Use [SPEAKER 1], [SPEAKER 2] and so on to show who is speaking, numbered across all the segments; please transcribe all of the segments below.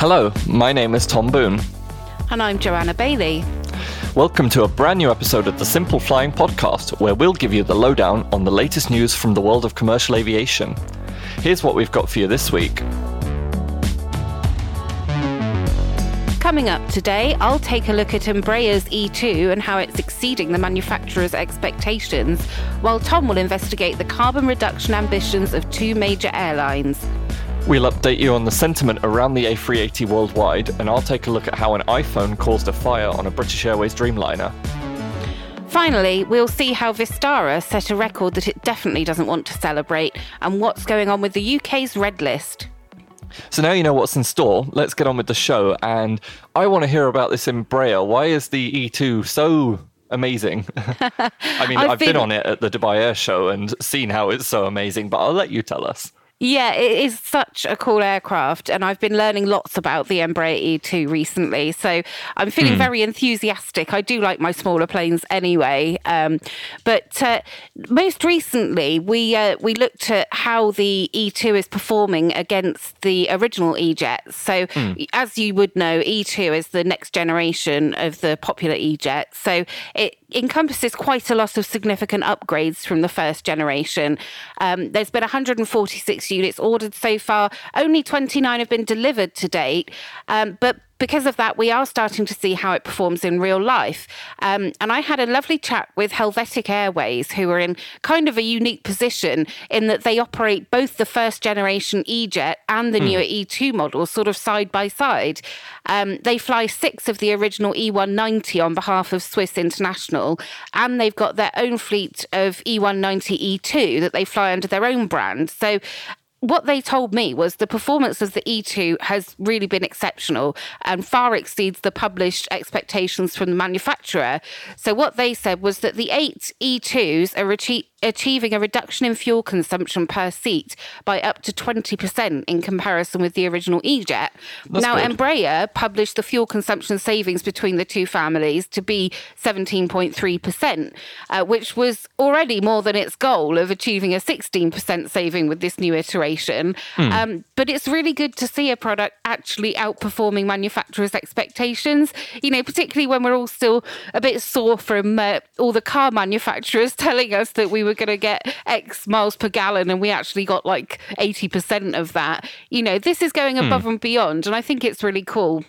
[SPEAKER 1] Hello, my name is Tom Boone.
[SPEAKER 2] And I'm Joanna Bailey.
[SPEAKER 1] Welcome to a brand new episode of the Simple Flying Podcast, where we'll give you the lowdown on the latest news from the world of commercial aviation. Here's what we've got for you this week.
[SPEAKER 2] Coming up today, I'll take a look at Embraer's E2 and how it's exceeding the manufacturer's expectations, while Tom will investigate the carbon reduction ambitions of two major airlines.
[SPEAKER 1] We'll update you on the sentiment around the A380 worldwide, and I'll take a look at how an iPhone caused a fire on a British Airways Dreamliner.
[SPEAKER 2] Finally, we'll see how Vistara set a record that it definitely doesn't want to celebrate, and what's going on with the UK's Red List.
[SPEAKER 1] So now you know what's in store. Let's get on with the show. And I want to hear about this Embraer. Why is the E2 so amazing? I mean, I've, I've been... been on it at the Dubai Air Show and seen how it's so amazing, but I'll let you tell us.
[SPEAKER 2] Yeah, it is such a cool aircraft, and I've been learning lots about the Embraer E2 recently. So I'm feeling mm. very enthusiastic. I do like my smaller planes anyway, um, but uh, most recently we uh, we looked at how the E2 is performing against the original E-Jet. So mm. as you would know, E2 is the next generation of the popular E-Jet. So it encompasses quite a lot of significant upgrades from the first generation. Um, there's been 146 units ordered so far, only 29 have been delivered to date. Um, but because of that, we are starting to see how it performs in real life. Um, and I had a lovely chat with Helvetic Airways, who are in kind of a unique position in that they operate both the first generation E-Jet and the mm. newer E2 models sort of side by side. Um, they fly six of the original E190 on behalf of Swiss International, and they've got their own fleet of E190 E2 that they fly under their own brand. So what they told me was the performance of the E2 has really been exceptional and far exceeds the published expectations from the manufacturer. So, what they said was that the eight E2s are achieved achieving a reduction in fuel consumption per seat by up to 20% in comparison with the original E-Jet. That's now, good. Embraer published the fuel consumption savings between the two families to be 17.3%, uh, which was already more than its goal of achieving a 16% saving with this new iteration. Hmm. Um, but it's really good to see a product actually outperforming manufacturers' expectations, you know, particularly when we're all still a bit sore from uh, all the car manufacturers telling us that we were were going to get X miles per gallon and we actually got like 80% of that. You know, this is going above mm. and beyond. And I think it's really cool.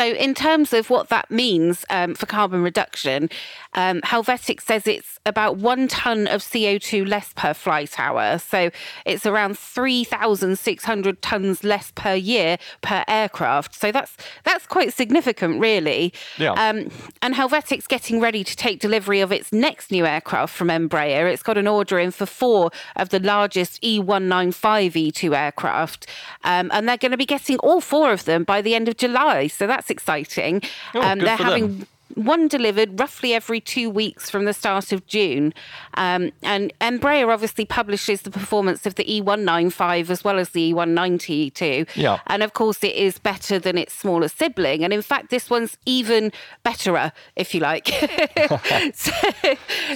[SPEAKER 2] So, in terms of what that means um, for carbon reduction, um, Helvetic says it's about one ton of CO2 less per flight hour. So, it's around 3,600 tons less per year per aircraft. So, that's that's quite significant, really. Yeah. Um, and Helvetic's getting ready to take delivery of its next new aircraft from Embraer. It's got an order in for four of the largest E195 E2 aircraft. Um, and they're going to be getting all four of them by the end of July. So, that's exciting.
[SPEAKER 1] Oh, um,
[SPEAKER 2] they're having
[SPEAKER 1] them
[SPEAKER 2] one delivered roughly every two weeks from the start of June. Um, and Embraer obviously publishes the performance of the E195 as well as the E190 too.
[SPEAKER 1] Yeah.
[SPEAKER 2] And of course, it is better than its smaller sibling. And in fact, this one's even betterer, if you like. so,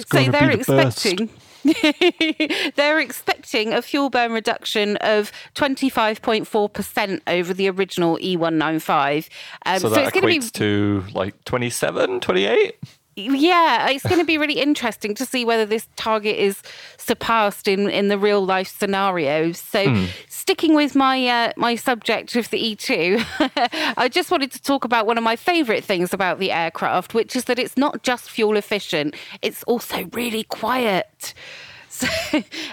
[SPEAKER 2] so they're the expecting. Best. They're expecting a fuel burn reduction of 25.4% over the original E195.
[SPEAKER 1] Um, so, so that equates be... to like 27, 28?
[SPEAKER 2] Yeah, it's going to be really interesting to see whether this target is surpassed in, in the real life scenarios. So, mm. sticking with my uh, my subject of the E2, I just wanted to talk about one of my favourite things about the aircraft, which is that it's not just fuel efficient; it's also really quiet. So,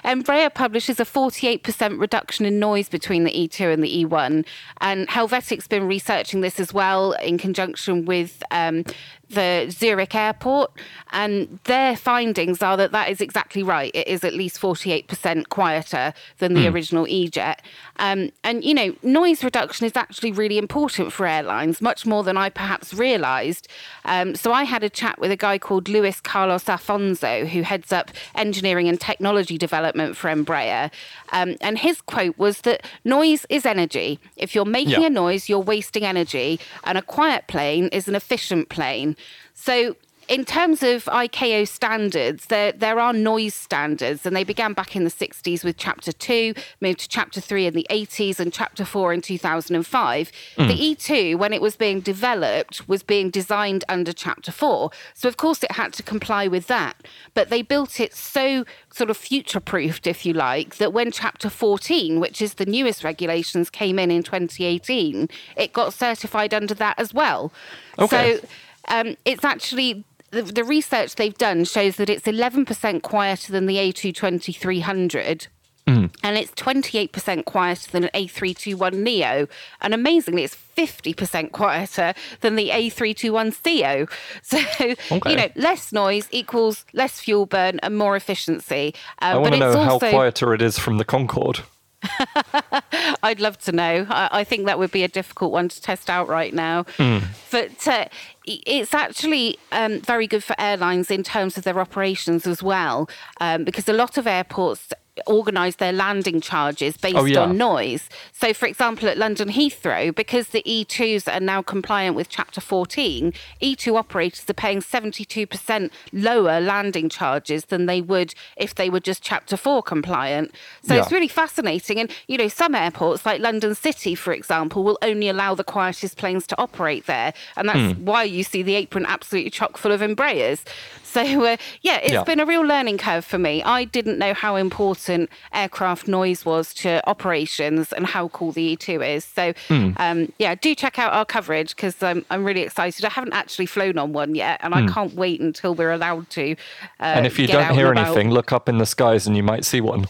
[SPEAKER 2] Embraer publishes a 48% reduction in noise between the E2 and the E1. And Helvetic's been researching this as well in conjunction with um, the Zurich airport, and their findings are that that is exactly right. It is at least 48% quieter than the mm. original E-Jet. Um, and, you know, noise reduction is actually really important for airlines, much more than I perhaps realised. Um, so I had a chat with a guy called Luis Carlos Affonso, who heads up engineering and technology development for Embraer. Um, and his quote was that noise is energy. If you're making yeah. a noise, you're wasting energy, and a quiet plane is an efficient plane. So in terms of ICAO standards, there there are noise standards, and they began back in the 60s with Chapter Two, moved to Chapter Three in the 80s, and Chapter Four in 2005. Mm. The E2, when it was being developed, was being designed under Chapter Four, so of course it had to comply with that. But they built it so sort of future proofed, if you like, that when Chapter 14, which is the newest regulations, came in in 2018, it got certified under that as well. Okay. So um, it's actually the, the, research they've done shows that it's 11% quieter than the A220-300. Mm. And it's 28% quieter than an A321neo. And amazingly, it's 50% quieter than the A321ceo. So, okay. you know, less noise equals less fuel burn and more efficiency.
[SPEAKER 1] Uh, I want to know also... how quieter it is from the Concorde.
[SPEAKER 2] I'd love to know. I, I, think that would be a difficult one to test out right now. Mm. But uh, it's actually um, very good for airlines in terms of their operations as well, um, because a lot of airports organise their landing charges based oh, yeah. on noise. So, for example, at London Heathrow, because the E2s are now compliant with Chapter 14, E2 operators are paying 72% lower landing charges than they would if they were just Chapter 4 compliant. So, yeah. it's really fascinating. And, you know, some airports, like London City, for example, will only allow the quietest planes to operate there. And that's mm. why you see the apron absolutely chock full of Embraers. So, uh, yeah, it's yeah. been a real learning curve for me. I didn't know how important aircraft noise was to operations and how cool the E2 is. So, mm. um, yeah, do check out our coverage because I'm, I'm really excited. I haven't actually flown on one yet, and mm. I hmm. can't wait until we're allowed to.
[SPEAKER 1] Uh, and if you don't hear anything, look up in the skies and you might see one.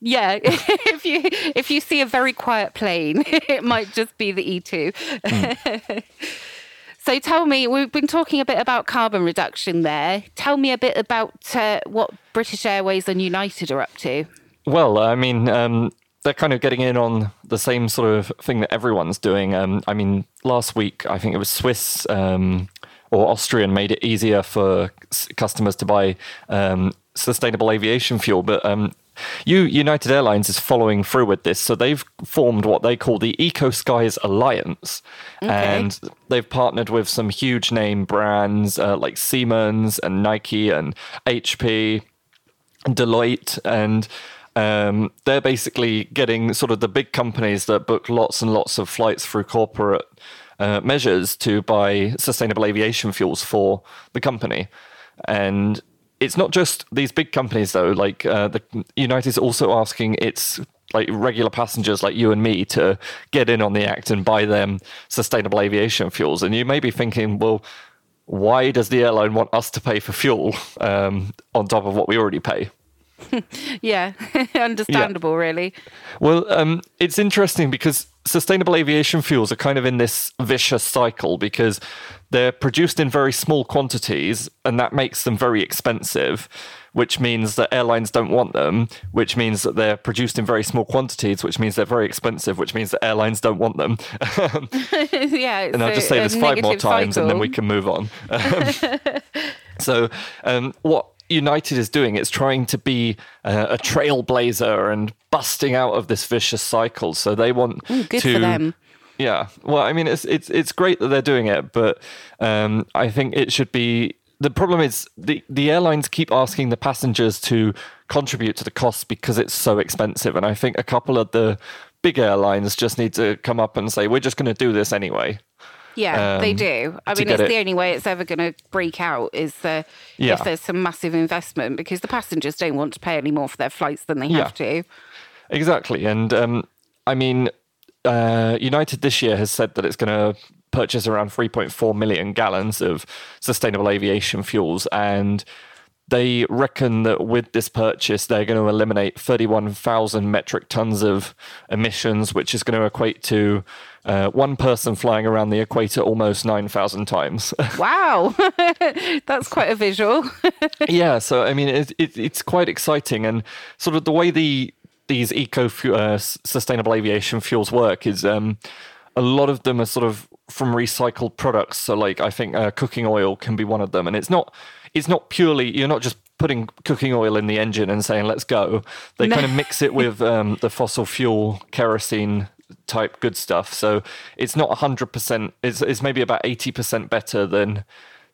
[SPEAKER 2] Yeah, if you if you see a very quiet plane, it might just be the E2. Mm. So tell me, we've been talking a bit about carbon reduction there. Tell me a bit about uh, what British Airways and United are up to.
[SPEAKER 1] Well, I mean, um, they're kind of getting in on the same sort of thing that everyone's doing. Um, I mean, last week, I think it was Swiss um, or Austrian made it easier for customers to buy um, sustainable aviation fuel, but you, United Airlines is following through with this. So they've formed what they call the Eco Skies Alliance. Okay. And they've partnered with some huge name brands uh, like Siemens and Nike and HP and Deloitte. And um, they're basically getting sort of the big companies that book lots and lots of flights through corporate uh, measures to buy sustainable aviation fuels for the company. And it's not just these big companies though. Like uh, the United is also asking its like regular passengers like you and me to get in on the act and buy them sustainable aviation fuels. And you may be thinking, well, why does the airline want us to pay for fuel um, on top of what we already pay?
[SPEAKER 2] yeah, understandable, yeah. really.
[SPEAKER 1] Well, um, it's interesting because sustainable aviation fuels are kind of in this vicious cycle because they're produced in very small quantities and that makes them very expensive which means that airlines don't want them which means that they're produced in very small quantities which means they're very expensive which means that airlines don't want them
[SPEAKER 2] yeah
[SPEAKER 1] and i'll just say this five more times cycle. and then we can move on so um, what United is doing. It's trying to be uh, a trailblazer and busting out of this vicious cycle. So they want
[SPEAKER 2] Ooh, good to. For them.
[SPEAKER 1] Yeah, well, I mean, it's it's it's great that they're doing it, but um, I think it should be. The problem is the the airlines keep asking the passengers to contribute to the costs because it's so expensive, and I think a couple of the big airlines just need to come up and say we're just going to do this anyway.
[SPEAKER 2] Yeah, um, they do. I mean, it's it. the only way it's ever going to break out is uh, yeah. if there's some massive investment because the passengers don't want to pay any more for their flights than they have to.
[SPEAKER 1] Exactly. And um, I mean, uh, United this year has said that it's going to purchase around 3.4 million gallons of sustainable aviation fuels. And they reckon that with this purchase, they're going to eliminate 31,000 metric tons of emissions, which is going to equate to uh, one person flying around the equator almost 9,000 times.
[SPEAKER 2] wow, that's quite a visual.
[SPEAKER 1] yeah, so I mean, it, it, it's quite exciting. And sort of the way the these eco uh, sustainable aviation fuels work is um, a lot of them are sort of from recycled products. So, like, I think uh, cooking oil can be one of them. And it's not it's not purely you're not just putting cooking oil in the engine and saying let's go. They no. kind of mix it with um, the fossil fuel kerosene type good stuff. So it's not 100%, it's, it's maybe about 80% better than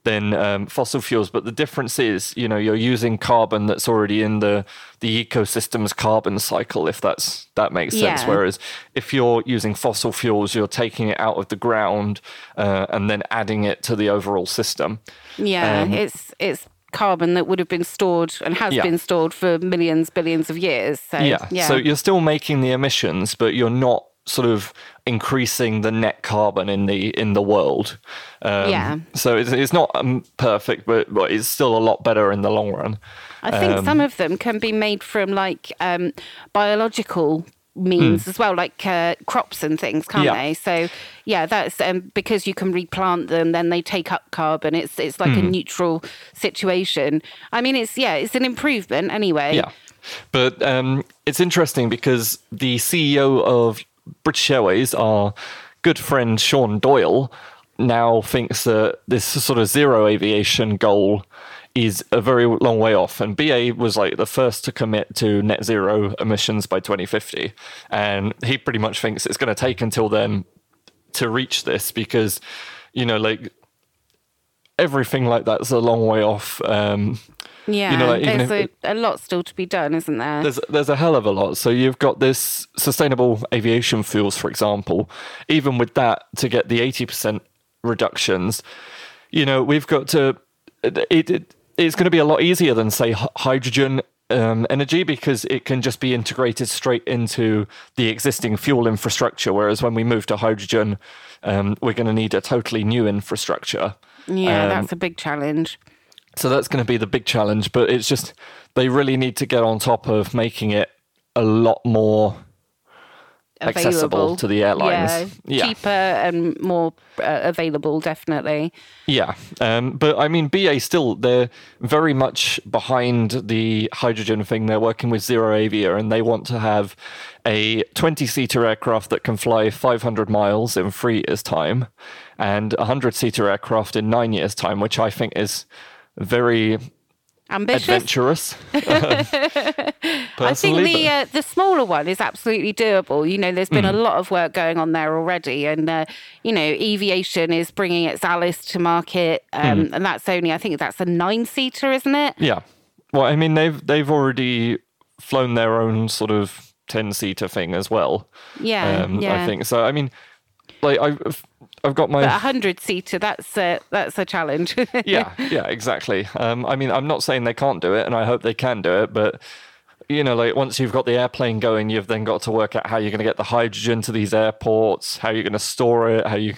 [SPEAKER 1] than um, fossil fuels. But the difference is, you know, you're using carbon that's already in the the ecosystem's carbon cycle, if that's that makes sense. Yeah. Whereas if you're using fossil fuels, you're taking it out of the ground uh, and then adding it to the overall system.
[SPEAKER 2] Yeah, um, it's it's carbon that would have been stored and has yeah. been stored for millions, billions of years. So,
[SPEAKER 1] yeah. yeah. So you're still making the emissions, but you're not sort of increasing the net carbon in the in the world.
[SPEAKER 2] Um, yeah.
[SPEAKER 1] So it's, it's not um, perfect, but, but it's still a lot better in the long run.
[SPEAKER 2] I think um, some of them can be made from like um, biological means mm. as well, like uh, crops and things, can't yeah. they? So yeah, that's um, because you can replant them, then they take up carbon. It's it's like mm. a hmm. neutral situation. I mean, it's yeah, it's an improvement anyway.
[SPEAKER 1] Yeah. But um, it's interesting because the CEO of British Airways, our good friend Sean Doyle, now thinks that this sort of zero aviation goal is a very long way off. And BA was like the first to commit to net zero emissions by 2050. And he pretty much thinks it's going to take until then to reach this because, you know, like everything like that's a long way off. Um,
[SPEAKER 2] yeah, you know, like there's a, a, lot still to be done, isn't there?
[SPEAKER 1] There's there's a hell of a lot. So you've got this sustainable aviation fuels, for example. Even with that, to get the eighty percent reductions, you know, we've got to. It, it it's going to be a lot easier than say hydrogen um, energy because it can just be integrated straight into the existing fuel infrastructure. Whereas when we move to hydrogen, um, we're going to need a totally new infrastructure.
[SPEAKER 2] Yeah, um, that's a big challenge.
[SPEAKER 1] So that's going to be the big challenge. But it's just they really need to get on top of making it a lot more accessible to the airlines.
[SPEAKER 2] Yeah, yeah. cheaper and more uh, available, definitely.
[SPEAKER 1] Yeah, um, but I mean, BA still they're very much behind the hydrogen thing. They're working with ZeroAvia, and they want to have a 20-seater aircraft that can fly 500 miles in three years' time, and a 100-seater aircraft in nine years' time, which I think is very
[SPEAKER 2] ambitious,
[SPEAKER 1] adventurous.
[SPEAKER 2] I think the uh, the smaller one is absolutely doable. You know, there's been mm. a lot of work going on there already, and uh, you know, Eviation is bringing its Alice to market, um, mm. and that's only I think that's a nine seater, isn't it?
[SPEAKER 1] Yeah. Well, I mean, they've they've already flown their own sort of ten seater thing as well.
[SPEAKER 2] Yeah, um, yeah.
[SPEAKER 1] I think so. I mean, like I've I've got my
[SPEAKER 2] a hundred seater. That's a, that's a challenge.
[SPEAKER 1] yeah, yeah, exactly. Um, I mean, I'm not saying they can't do it, and I hope they can do it, but you know, like once you've got the airplane going, you've then got to work out how you're going to get the hydrogen to these airports, how you're going to store it, how you,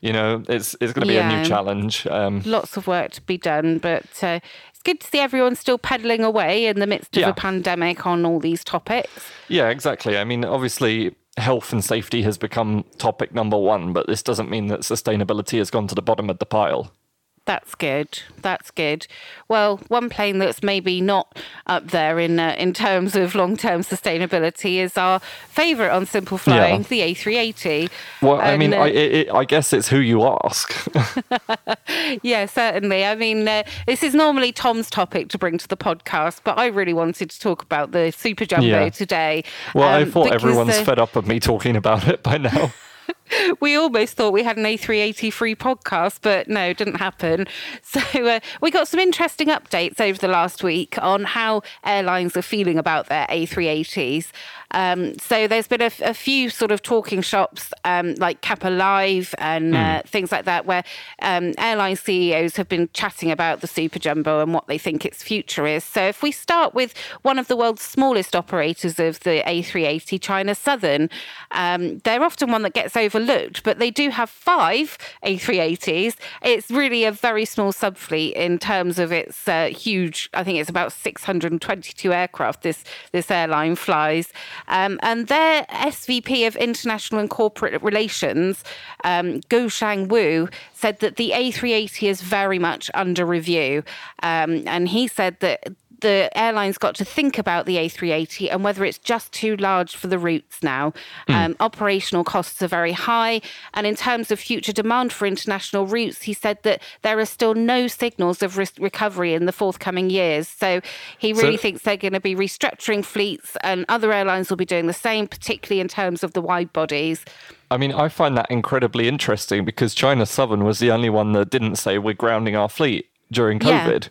[SPEAKER 1] you know, it's it's going to be yeah. a new challenge. Um,
[SPEAKER 2] Lots of work to be done, but uh, it's good to see everyone still pedaling away in the midst of yeah. a pandemic on all these topics.
[SPEAKER 1] Yeah, exactly. I mean, obviously, health and safety has become topic number one, but this doesn't mean that sustainability has gone to the bottom of the pile.
[SPEAKER 2] That's good. That's good. Well, one plane that's maybe not up there in uh, in terms of long term sustainability is our favourite on Simple Flying, yeah. the A380.
[SPEAKER 1] Well, and, I mean, uh, I, it, I, guess it's who you ask.
[SPEAKER 2] yeah, certainly. I mean, uh, this is normally Tom's topic to bring to the podcast, but I really wanted to talk about the Super Jumbo yeah. today.
[SPEAKER 1] Well, um, I thought everyone's uh, fed up of me talking about it by now.
[SPEAKER 2] we almost thought we had an A380 free podcast, but no, it didn't happen. So uh, we got some interesting updates over the last week on how airlines are feeling about their A380s. Um, so there's been a, a, few sort of talking shops um, like CAPA Live and mm. uh, things like that, where um, airline CEOs have been chatting about the Super Jumbo and what they think its future is. So if we start with one of the world's smallest operators of the A380, China Southern, um, they're often one that gets overlooked, but they do have five A380s. It's really a very small subfleet in terms of its uh, huge. I think it's about 622 aircraft. This this airline flies. Um, and their SVP of International and Corporate Relations, um, Guoshang Wu, said that the A380 is very much under review. Um, and he said that the airlines got to think about the A380 and whether it's just too large for the routes now. Mm. Um, operational costs are very high. And in terms of future demand for international routes, he said that there are still no signals of re- recovery in the forthcoming years. So he really so, thinks they're going to be restructuring fleets and other airlines will be doing the same, particularly in terms of the wide bodies.
[SPEAKER 1] I mean, I find that incredibly interesting because China Southern was the only one that didn't say we're grounding our fleet during COVID. Yeah.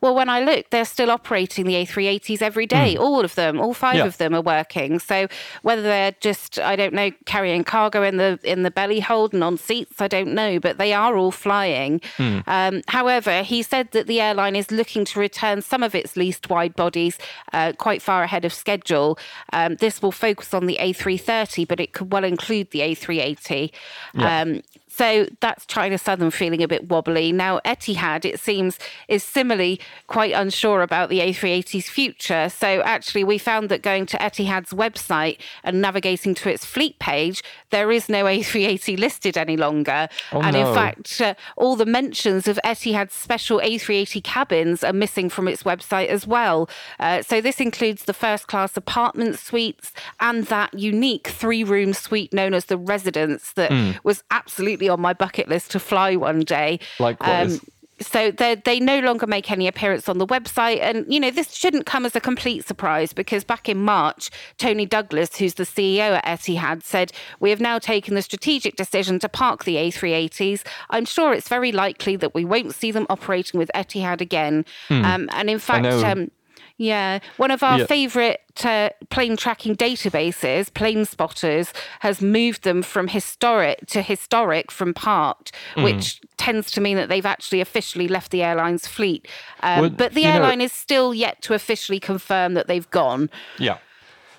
[SPEAKER 2] Well, when I look, they're still operating the A380s every day. Mm. All of them, all five yeah. of them are working. So whether they're just, I don't know, carrying cargo in the in the belly hold and on seats, I don't know, but they are all flying. Mm. Um, however, he said that the airline is looking to return some of its leased wide bodies uh, quite far ahead of schedule. Um, this will focus on the A330, but it could well include the A380. Yeah. Um, so that's China Southern feeling a bit wobbly. Now, Etihad, it seems, is similarly quite unsure about the A380's future. So actually, we found that going to Etihad's website and navigating to its fleet page, there is no A380 listed any longer. Oh, and no. in fact, uh, all the mentions of Etihad's special A380 cabins are missing from its website as well. Uh, so this includes the first class apartment suites and that unique three room suite known as the Residence that mm. was absolutely on my bucket list to fly one day.
[SPEAKER 1] Likewise. Um,
[SPEAKER 2] so they they no longer make any appearance on the website and you know this shouldn't come as a complete surprise because back in March Tony Douglas who's the CEO at Etihad said we have now taken the strategic decision to park the A380s I'm sure it's very likely that we won't see them operating with Etihad again hmm. um, and in fact um, yeah, one of our yeah. favourite uh, plane tracking databases, Plane Spotters, has moved them from historic to historic from parked, mm. which tends to mean that they've actually officially left the airline's fleet. Um, well, but the airline know, is still yet to officially confirm that they've gone.
[SPEAKER 1] Yeah.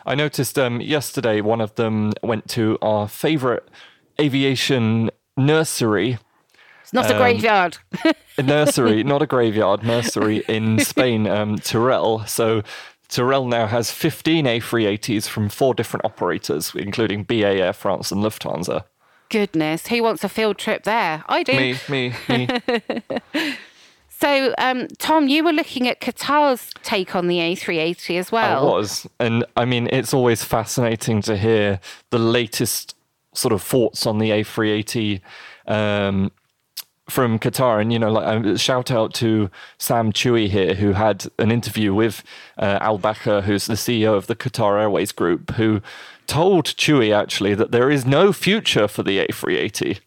[SPEAKER 1] I noticed um, yesterday one of them went to our favourite aviation nursery
[SPEAKER 2] it's not um, a graveyard.
[SPEAKER 1] a nursery, not a graveyard, nursery in Spain, um. So Teruel now has 15 A380s from four different operators, including BA, Air France, and Lufthansa.
[SPEAKER 2] Goodness, who wants a field trip there? I do.
[SPEAKER 1] Me, me, me.
[SPEAKER 2] So, um, Tom, you were looking at Qatar's take on the A380 as well.
[SPEAKER 1] I was. And I mean, it's always fascinating to hear the latest sort of thoughts on the A380 um, from Qatar, and you know, like um, shout out to Sam Chui here, who had an interview with uh, Al Baker, who's the CEO of the Qatar Airways Group, who told Chui actually that there is no future for the A380.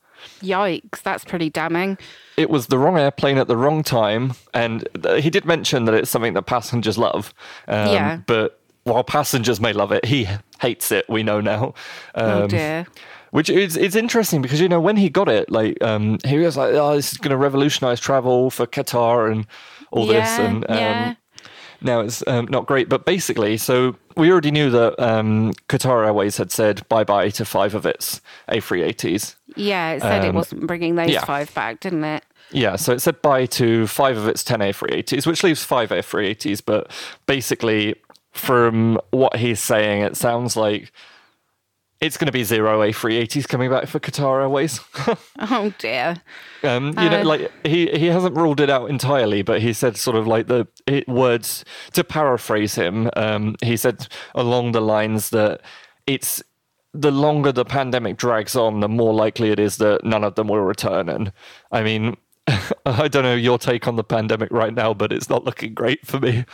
[SPEAKER 2] Yikes, that's pretty damning.
[SPEAKER 1] It was the wrong airplane at the wrong time, and he did mention that it's something that passengers love. Um, yeah. But while passengers may love it, he hates it. We know now.
[SPEAKER 2] Oh, um, oh dear
[SPEAKER 1] which is it's interesting because you know when he got it, like um, he was like, "Oh, this is going to revolutionize travel for Qatar and all yeah, this," and um, yeah. now it's um, not great. But basically, so we already knew that um, Qatar Airways had said bye bye to five of its A380s.
[SPEAKER 2] Yeah, it said it um, wasn't bringing those yeah. five back, didn't it?
[SPEAKER 1] Yeah, so it said bye to five of its 10 A380s, which leaves five A380s. But basically, from what he's saying, it sounds like it's going to be zero A380s coming back for Qatar Airways.
[SPEAKER 2] oh dear.
[SPEAKER 1] Um, you uh, know, like he he hasn't ruled it out entirely, but he said sort of like the words to paraphrase him. Um, he said along the lines that it's the longer the pandemic drags on, the more likely it is that none of them will return. And I mean, I don't know your take on the pandemic right now, but it's not looking great for me.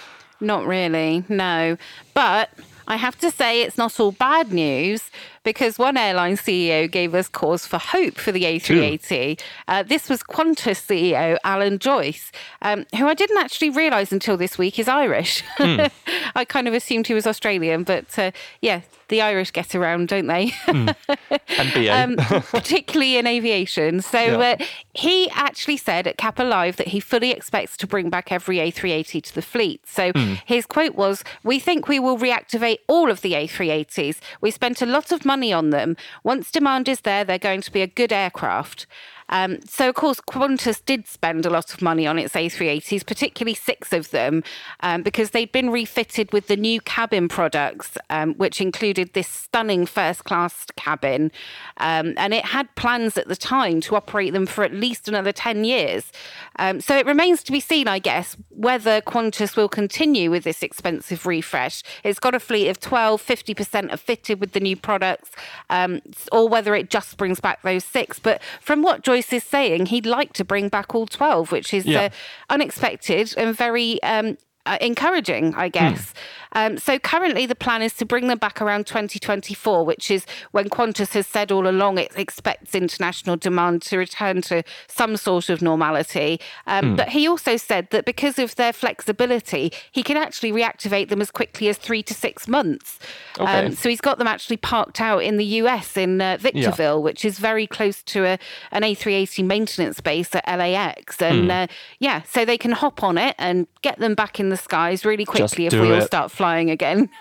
[SPEAKER 2] Not really, no. But I have to say, it's not all bad news because one airline CEO gave us cause for hope for the A380. Uh, this was Qantas CEO Alan Joyce, um, who I didn't actually realise until this week is Irish. Mm. I kind of assumed he was Australian, but uh, yeah, the Irish get around, don't they?
[SPEAKER 1] mm. And BA. um,
[SPEAKER 2] particularly in aviation. So yeah. uh, he actually said at CAPA Live that he fully expects to bring back every A380 to the fleet. So mm. his quote was We think we will reactivate all of the A380s. We spent a lot of money on them. Once demand is there, they're going to be a good aircraft. Um, so, of course, Qantas did spend a lot of money on its A380s, particularly six of them, um, because they'd been refitted with the new cabin products, um, which included this stunning first class cabin. Um, and it had plans at the time to operate them for at least another 10 years. Um, so, it remains to be seen, I guess, whether Qantas will continue with this expensive refresh. It's got a fleet of 12, 50% are fitted with the new products, um, or whether it just brings back those six. But from what Joy Joyce is saying he'd like to bring back all 12, which is yeah. uh, unexpected and very um, uh, encouraging, I hmm. guess. Um, so currently, the plan is to bring them back around 2024, which is when Qantas has said all along it expects international demand to return to some sort of normality. Um, mm. But he also said that because of their flexibility, he can actually reactivate them as quickly as three to six months. Okay. Um, so he's got them actually parked out in the US in uh, Victorville, yeah. which is very close to a, an A380 maintenance base at LAX. And mm. uh, yeah, so they can hop on it and get them back in the skies really quickly if we all start flying again.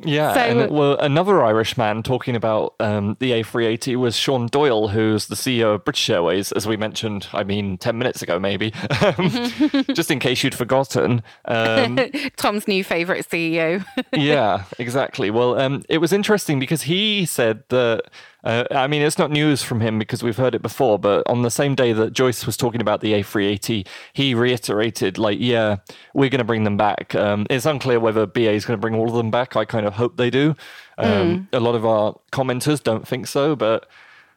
[SPEAKER 1] Yeah, so, and well, another Irish man talking about um, the A380 was Sean Doyle, who's the CEO of British Airways, as we mentioned. I mean, ten minutes ago, maybe. Just in case you'd forgotten.
[SPEAKER 2] Um, Tom's new favourite CEO.
[SPEAKER 1] yeah, exactly. Well, um, it was interesting because he said that uh, I mean, it's not news from him because we've heard it before, but on the same day that Joyce was talking about the A380, he reiterated, like, yeah, we're going to bring them back. Um, it's unclear whether BA is going to bring all of them back. I kind of hope they do. Um, mm. A lot of our commenters don't think so, but,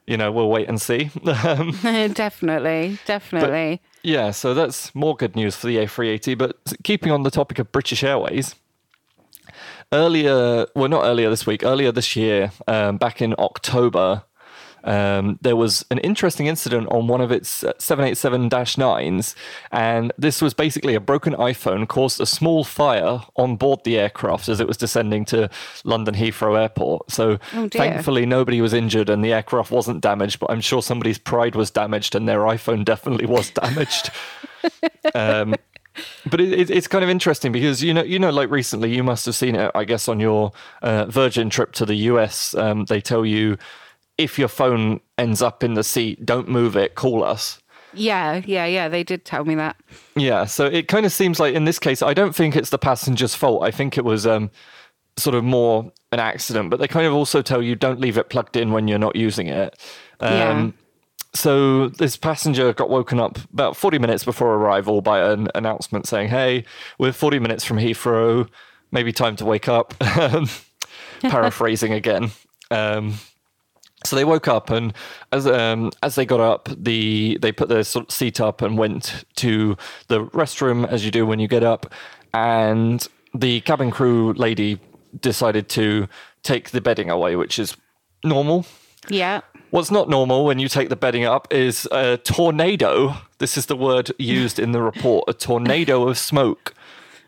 [SPEAKER 1] you know, we'll wait and see.
[SPEAKER 2] Um, definitely, definitely.
[SPEAKER 1] But, yeah, so that's more good news for the A380. But keeping on the topic of British Airways, earlier, well, not earlier this week, earlier this year, um, back in October, um, there was an interesting incident on one of its 787 9s. And this was basically a broken iPhone caused a small fire on board the aircraft as it was descending to London Heathrow Airport. So oh thankfully, nobody was injured and the aircraft wasn't damaged. But I'm sure somebody's pride was damaged and their iPhone definitely was damaged. um, but it, it, it's kind of interesting because you know you know like recently you must have seen it I guess on your uh, Virgin trip to the US um, they tell you if your phone ends up in the seat don't move it call us.
[SPEAKER 2] Yeah yeah yeah they did tell me that.
[SPEAKER 1] Yeah so it kind of seems like in this case I don't think it's the passenger's fault. I think it was um, sort of more an accident but they kind of also tell you don't leave it plugged in when you're not using it. Um, yeah so this passenger got woken up about 40 minutes before arrival by an announcement saying, "Hey, we're 40 minutes from Heathrow. Maybe time to wake up." Paraphrasing again. Um, so they woke up, and as um, as they got up, the they put their seat up and went to the restroom, as you do when you get up, and the cabin crew lady decided to take the bedding away, which is normal.
[SPEAKER 2] Yeah.
[SPEAKER 1] What's not normal when you take the bedding up is a tornado. This is the word used in the report a tornado of smoke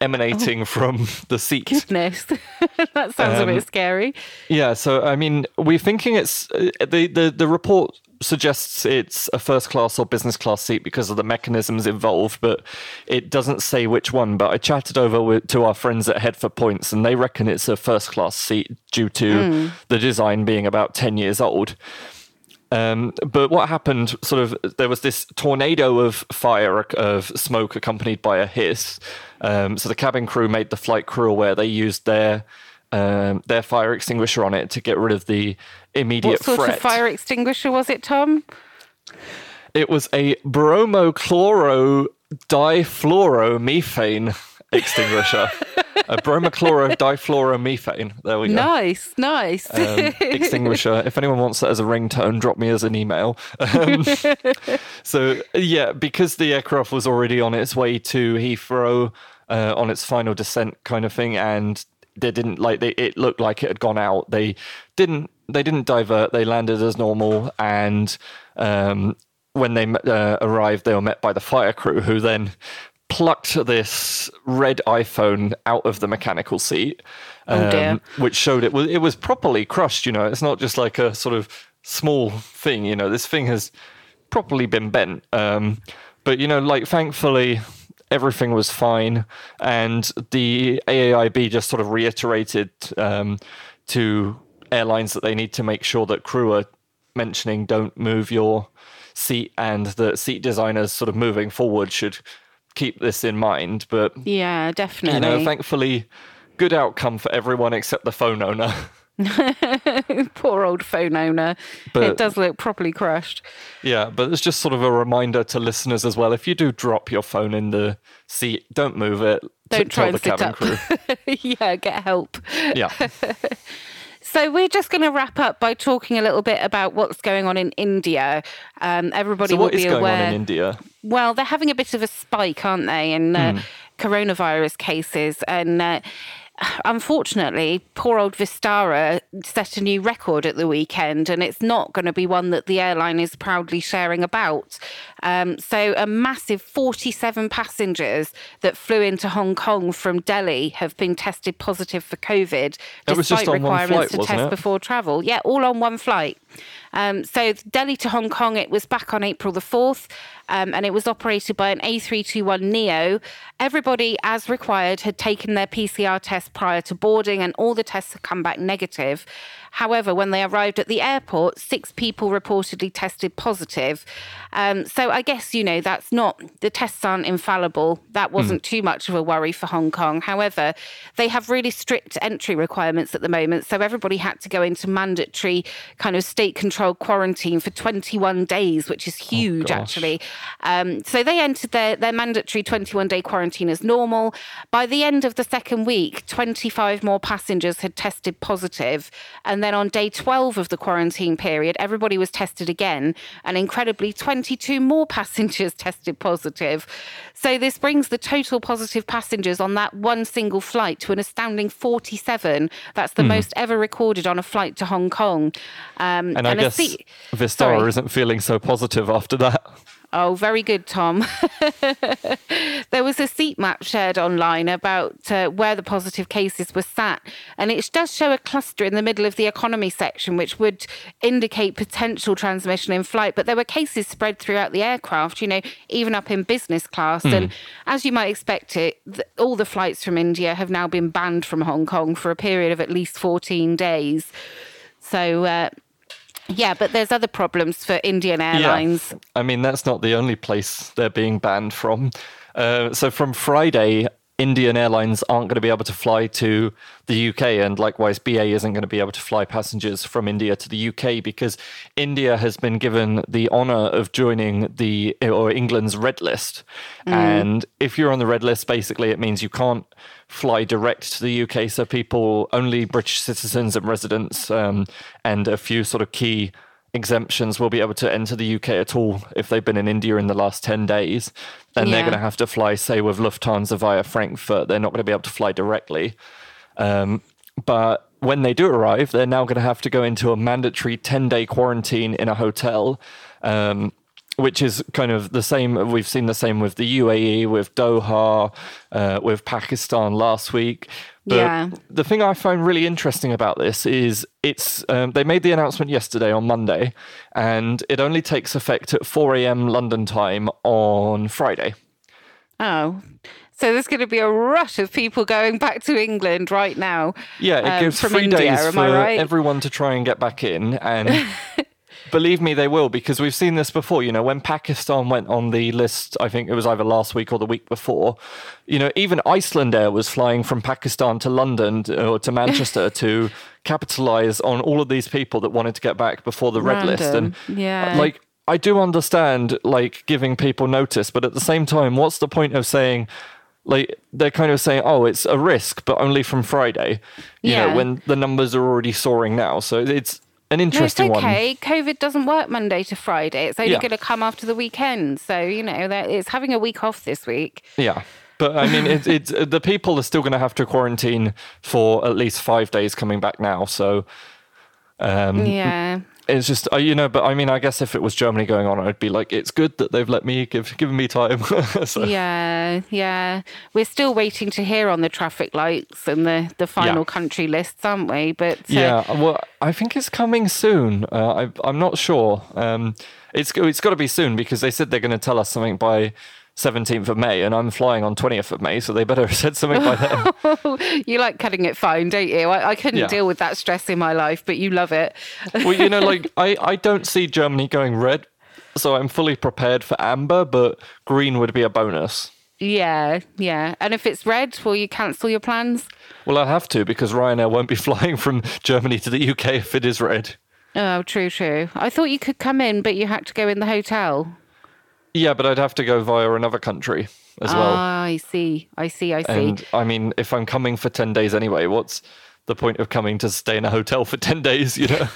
[SPEAKER 1] emanating oh, from the seat.
[SPEAKER 2] Goodness, that sounds um, a bit um, scary.
[SPEAKER 1] Yeah, so I mean, we're thinking it's uh, the, the the report suggests it's a first class or business class seat because of the mechanisms involved, but it doesn't say which one. But I chatted over with, to our friends at Head for Points, and they reckon it's a first class seat due to mm. the design being about ten years old. Um, but what happened, sort of, there was this tornado of fire, of smoke accompanied by a hiss. Um, so the cabin crew made the flight crew aware. They used their um, their fire extinguisher on it to get rid of the immediate
[SPEAKER 2] what sort
[SPEAKER 1] threat.
[SPEAKER 2] of fire extinguisher was it, Tom?
[SPEAKER 1] It was a bromochloro difluoromethane extinguisher. a bromochloro difluoromethane. There we go.
[SPEAKER 2] Nice, nice.
[SPEAKER 1] Um, extinguisher. If anyone wants that as a ringtone, drop me as an email. Um, so, yeah, because the aircraft was already on its way to Heathrow uh, on its final descent kind of thing, and they didn't like they, it looked like it had gone out. They didn't they didn't divert. They landed as normal, and um, when they uh, arrived, they were met by the fire crew, who then plucked this red iPhone out of the mechanical seat,
[SPEAKER 2] um, oh
[SPEAKER 1] which showed it was it was properly crushed. You know, it's not just like a sort of small thing. You know, this thing has properly been bent. Um, but you know, like thankfully everything was fine, and the AAIB just sort of reiterated um, to airlines that they need to make sure that crew are mentioning don't move your seat and that seat designers sort of moving forward should keep this in mind. But
[SPEAKER 2] yeah, definitely.
[SPEAKER 1] You know, thankfully, good outcome for everyone except the phone owner.
[SPEAKER 2] Poor old phone owner. But, it does look properly crushed.
[SPEAKER 1] Yeah, but it's just sort of a reminder to listeners as well. If you do drop your phone in the seat, don't move it.
[SPEAKER 2] Don't try and sit up. yeah, get help.
[SPEAKER 1] Yeah.
[SPEAKER 2] So we're just going to wrap up by talking a little bit about what's going on in India. Um, everybody
[SPEAKER 1] so
[SPEAKER 2] will be
[SPEAKER 1] going
[SPEAKER 2] aware.
[SPEAKER 1] on in India?
[SPEAKER 2] Well, they're having a bit of a spike, aren't they? in uh, mm. coronavirus cases. And uh, unfortunately, poor old Vistara set a new record at the weekend, and it's not going to be one that the airline is proudly sharing about. Um, so, a massive 47 passengers that flew into Hong Kong from Delhi have been tested positive for COVID, despite requirements
[SPEAKER 1] flight,
[SPEAKER 2] to test
[SPEAKER 1] it?
[SPEAKER 2] before travel. Yeah, all on one flight. Um, so Delhi to Hong Kong, it was back on April the 4th, um, and it was operated by an A321 Neo. Everybody, as required, had taken their PCR test prior to boarding, and all the tests had come back negative. However, when they arrived at the airport, six people reportedly tested positive. Um, so I guess, you know, that's not, the tests aren't infallible. That wasn't mm. too much of a worry for Hong Kong. However, they have really strict entry requirements at the moment. So everybody had to go into mandatory kind of state controlled quarantine for 21 days, which is oh, huge, oh, actually. Um, so they entered their, their mandatory 21 day quarantine as normal. By the end of the second week, 25 more passengers had tested positive, And and then on day 12 of the quarantine period, everybody was tested again. And incredibly, 22 more passengers tested positive. So this brings the total positive passengers on that one single flight to an astounding 47. That's the mm. most ever recorded on a flight to Hong Kong.
[SPEAKER 1] Um, and, and I guess seat- Vistara isn't feeling so positive after that.
[SPEAKER 2] Oh, very good, Tom. there was a seat map shared online about uh, where the positive cases were sat, and it does show a cluster in the middle of the economy section, which would indicate potential transmission in flight. But there were cases spread throughout the aircraft, you know, even up in business class. Mm. And as you might expect it, th- all the flights from India have now been banned from Hong Kong for a period of at least 14 days. So, uh, yeah, but there's other problems for Indian Airlines.
[SPEAKER 1] Yeah. I mean, that's not the only place they're being banned from. Uh, so from Friday, Indian Airlines aren't going to be able to fly to the UK, and likewise, BA isn't going to be able to fly passengers from India to the UK because India has been given the honour of joining the or England's red list. Mm. And if you're on the red list, basically, it means you can't fly direct to the UK. So people, only British citizens and residents, um, and a few sort of key exemptions will be able to enter the UK at all if they've been in India in the last 10 days. And yeah. they're going to have to fly, say, with Lufthansa via Frankfurt. They're not going to be able to fly directly. Um, but when they do arrive, they're now going to have to go into a mandatory 10 day quarantine in a hotel. Um, which is kind of the same. We've seen the same with the UAE, with Doha, uh, with Pakistan last week. But yeah. the thing I find really interesting about this is it's um, they made the announcement yesterday on Monday, and it only takes effect at 4 a.m. London time on Friday.
[SPEAKER 2] Oh. So there's going to be a rush of people going back to England right now.
[SPEAKER 1] Yeah, it um, gives three India, days for right? everyone to try and get back in, and Believe me, they will, because we've seen this before. You know, when Pakistan went on the list, I think it was either last week or the week before, you know, even Icelandair was flying from Pakistan to London uh, or to Manchester to capitalize on all of these people that wanted to get back before the red list. And
[SPEAKER 2] yeah.
[SPEAKER 1] Uh, like, I do understand like giving people notice, but at the same time, what's the point of saying, like they're kind of saying, "Oh, it's a risk, but only from Friday," you yeah. know, when the numbers are already soaring now. So it's an interesting
[SPEAKER 2] no, it's okay. One. COVID doesn't work Monday to Friday. It's only yeah. going to come after the weekend. So you know, that it's having a week off this week.
[SPEAKER 1] Yeah. But I mean, it's, it's the people are still going to have to quarantine for at least five days coming back now. So,
[SPEAKER 2] um, yeah,
[SPEAKER 1] it's just uh, you know but i mean i guess if it was germany going on i'd be like it's good that they've let me give given me time
[SPEAKER 2] so. yeah yeah we're still waiting to hear on the traffic lights and the the final yeah. country lists aren't we but uh,
[SPEAKER 1] yeah well i think it's coming soon uh, I, i'm not sure um, it's it's got to be soon because they said they're going to tell us something by 17th of May, and I'm flying on 20th of May, so they better have said something by
[SPEAKER 2] then. you like cutting it fine, don't you? I, I couldn't yeah. deal with that stress in my life, but you love it.
[SPEAKER 1] well, you know, like I, I don't see Germany going red, so I'm fully prepared for amber, but green would be a bonus.
[SPEAKER 2] Yeah, yeah. And if it's red, will you cancel your plans?
[SPEAKER 1] Well, I'll have to because Ryanair won't be flying from Germany to the UK if it is red.
[SPEAKER 2] Oh, true, true. I thought you could come in, but you had to go in the hotel.
[SPEAKER 1] Yeah, but I'd have to go via another country as well.
[SPEAKER 2] Ah, I see. I see. I see.
[SPEAKER 1] And I mean, if I'm coming for 10 days anyway, what's the point of coming to stay in a hotel for 10 days, you know?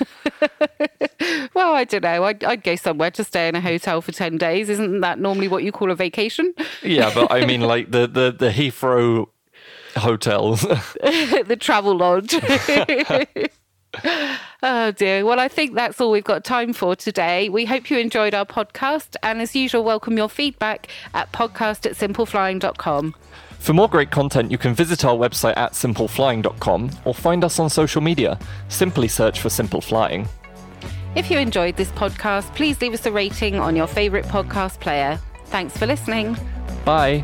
[SPEAKER 2] well, I don't know. I'd, I'd go somewhere to stay in a hotel for 10 days. Isn't that normally what you call a vacation?
[SPEAKER 1] Yeah, but I mean, like the, the, the Heathrow hotels,
[SPEAKER 2] the travel lodge. oh dear. Well, I think that's all we've got time for today. We hope you enjoyed our podcast. And as usual, welcome your feedback at podcast at simpleflying.com.
[SPEAKER 1] For more great content, you can visit our website at simpleflying.com or find us on social media. Simply search for Simple Flying.
[SPEAKER 2] If you enjoyed this podcast, please leave us a rating on your favourite podcast player. Thanks for listening.
[SPEAKER 1] Bye.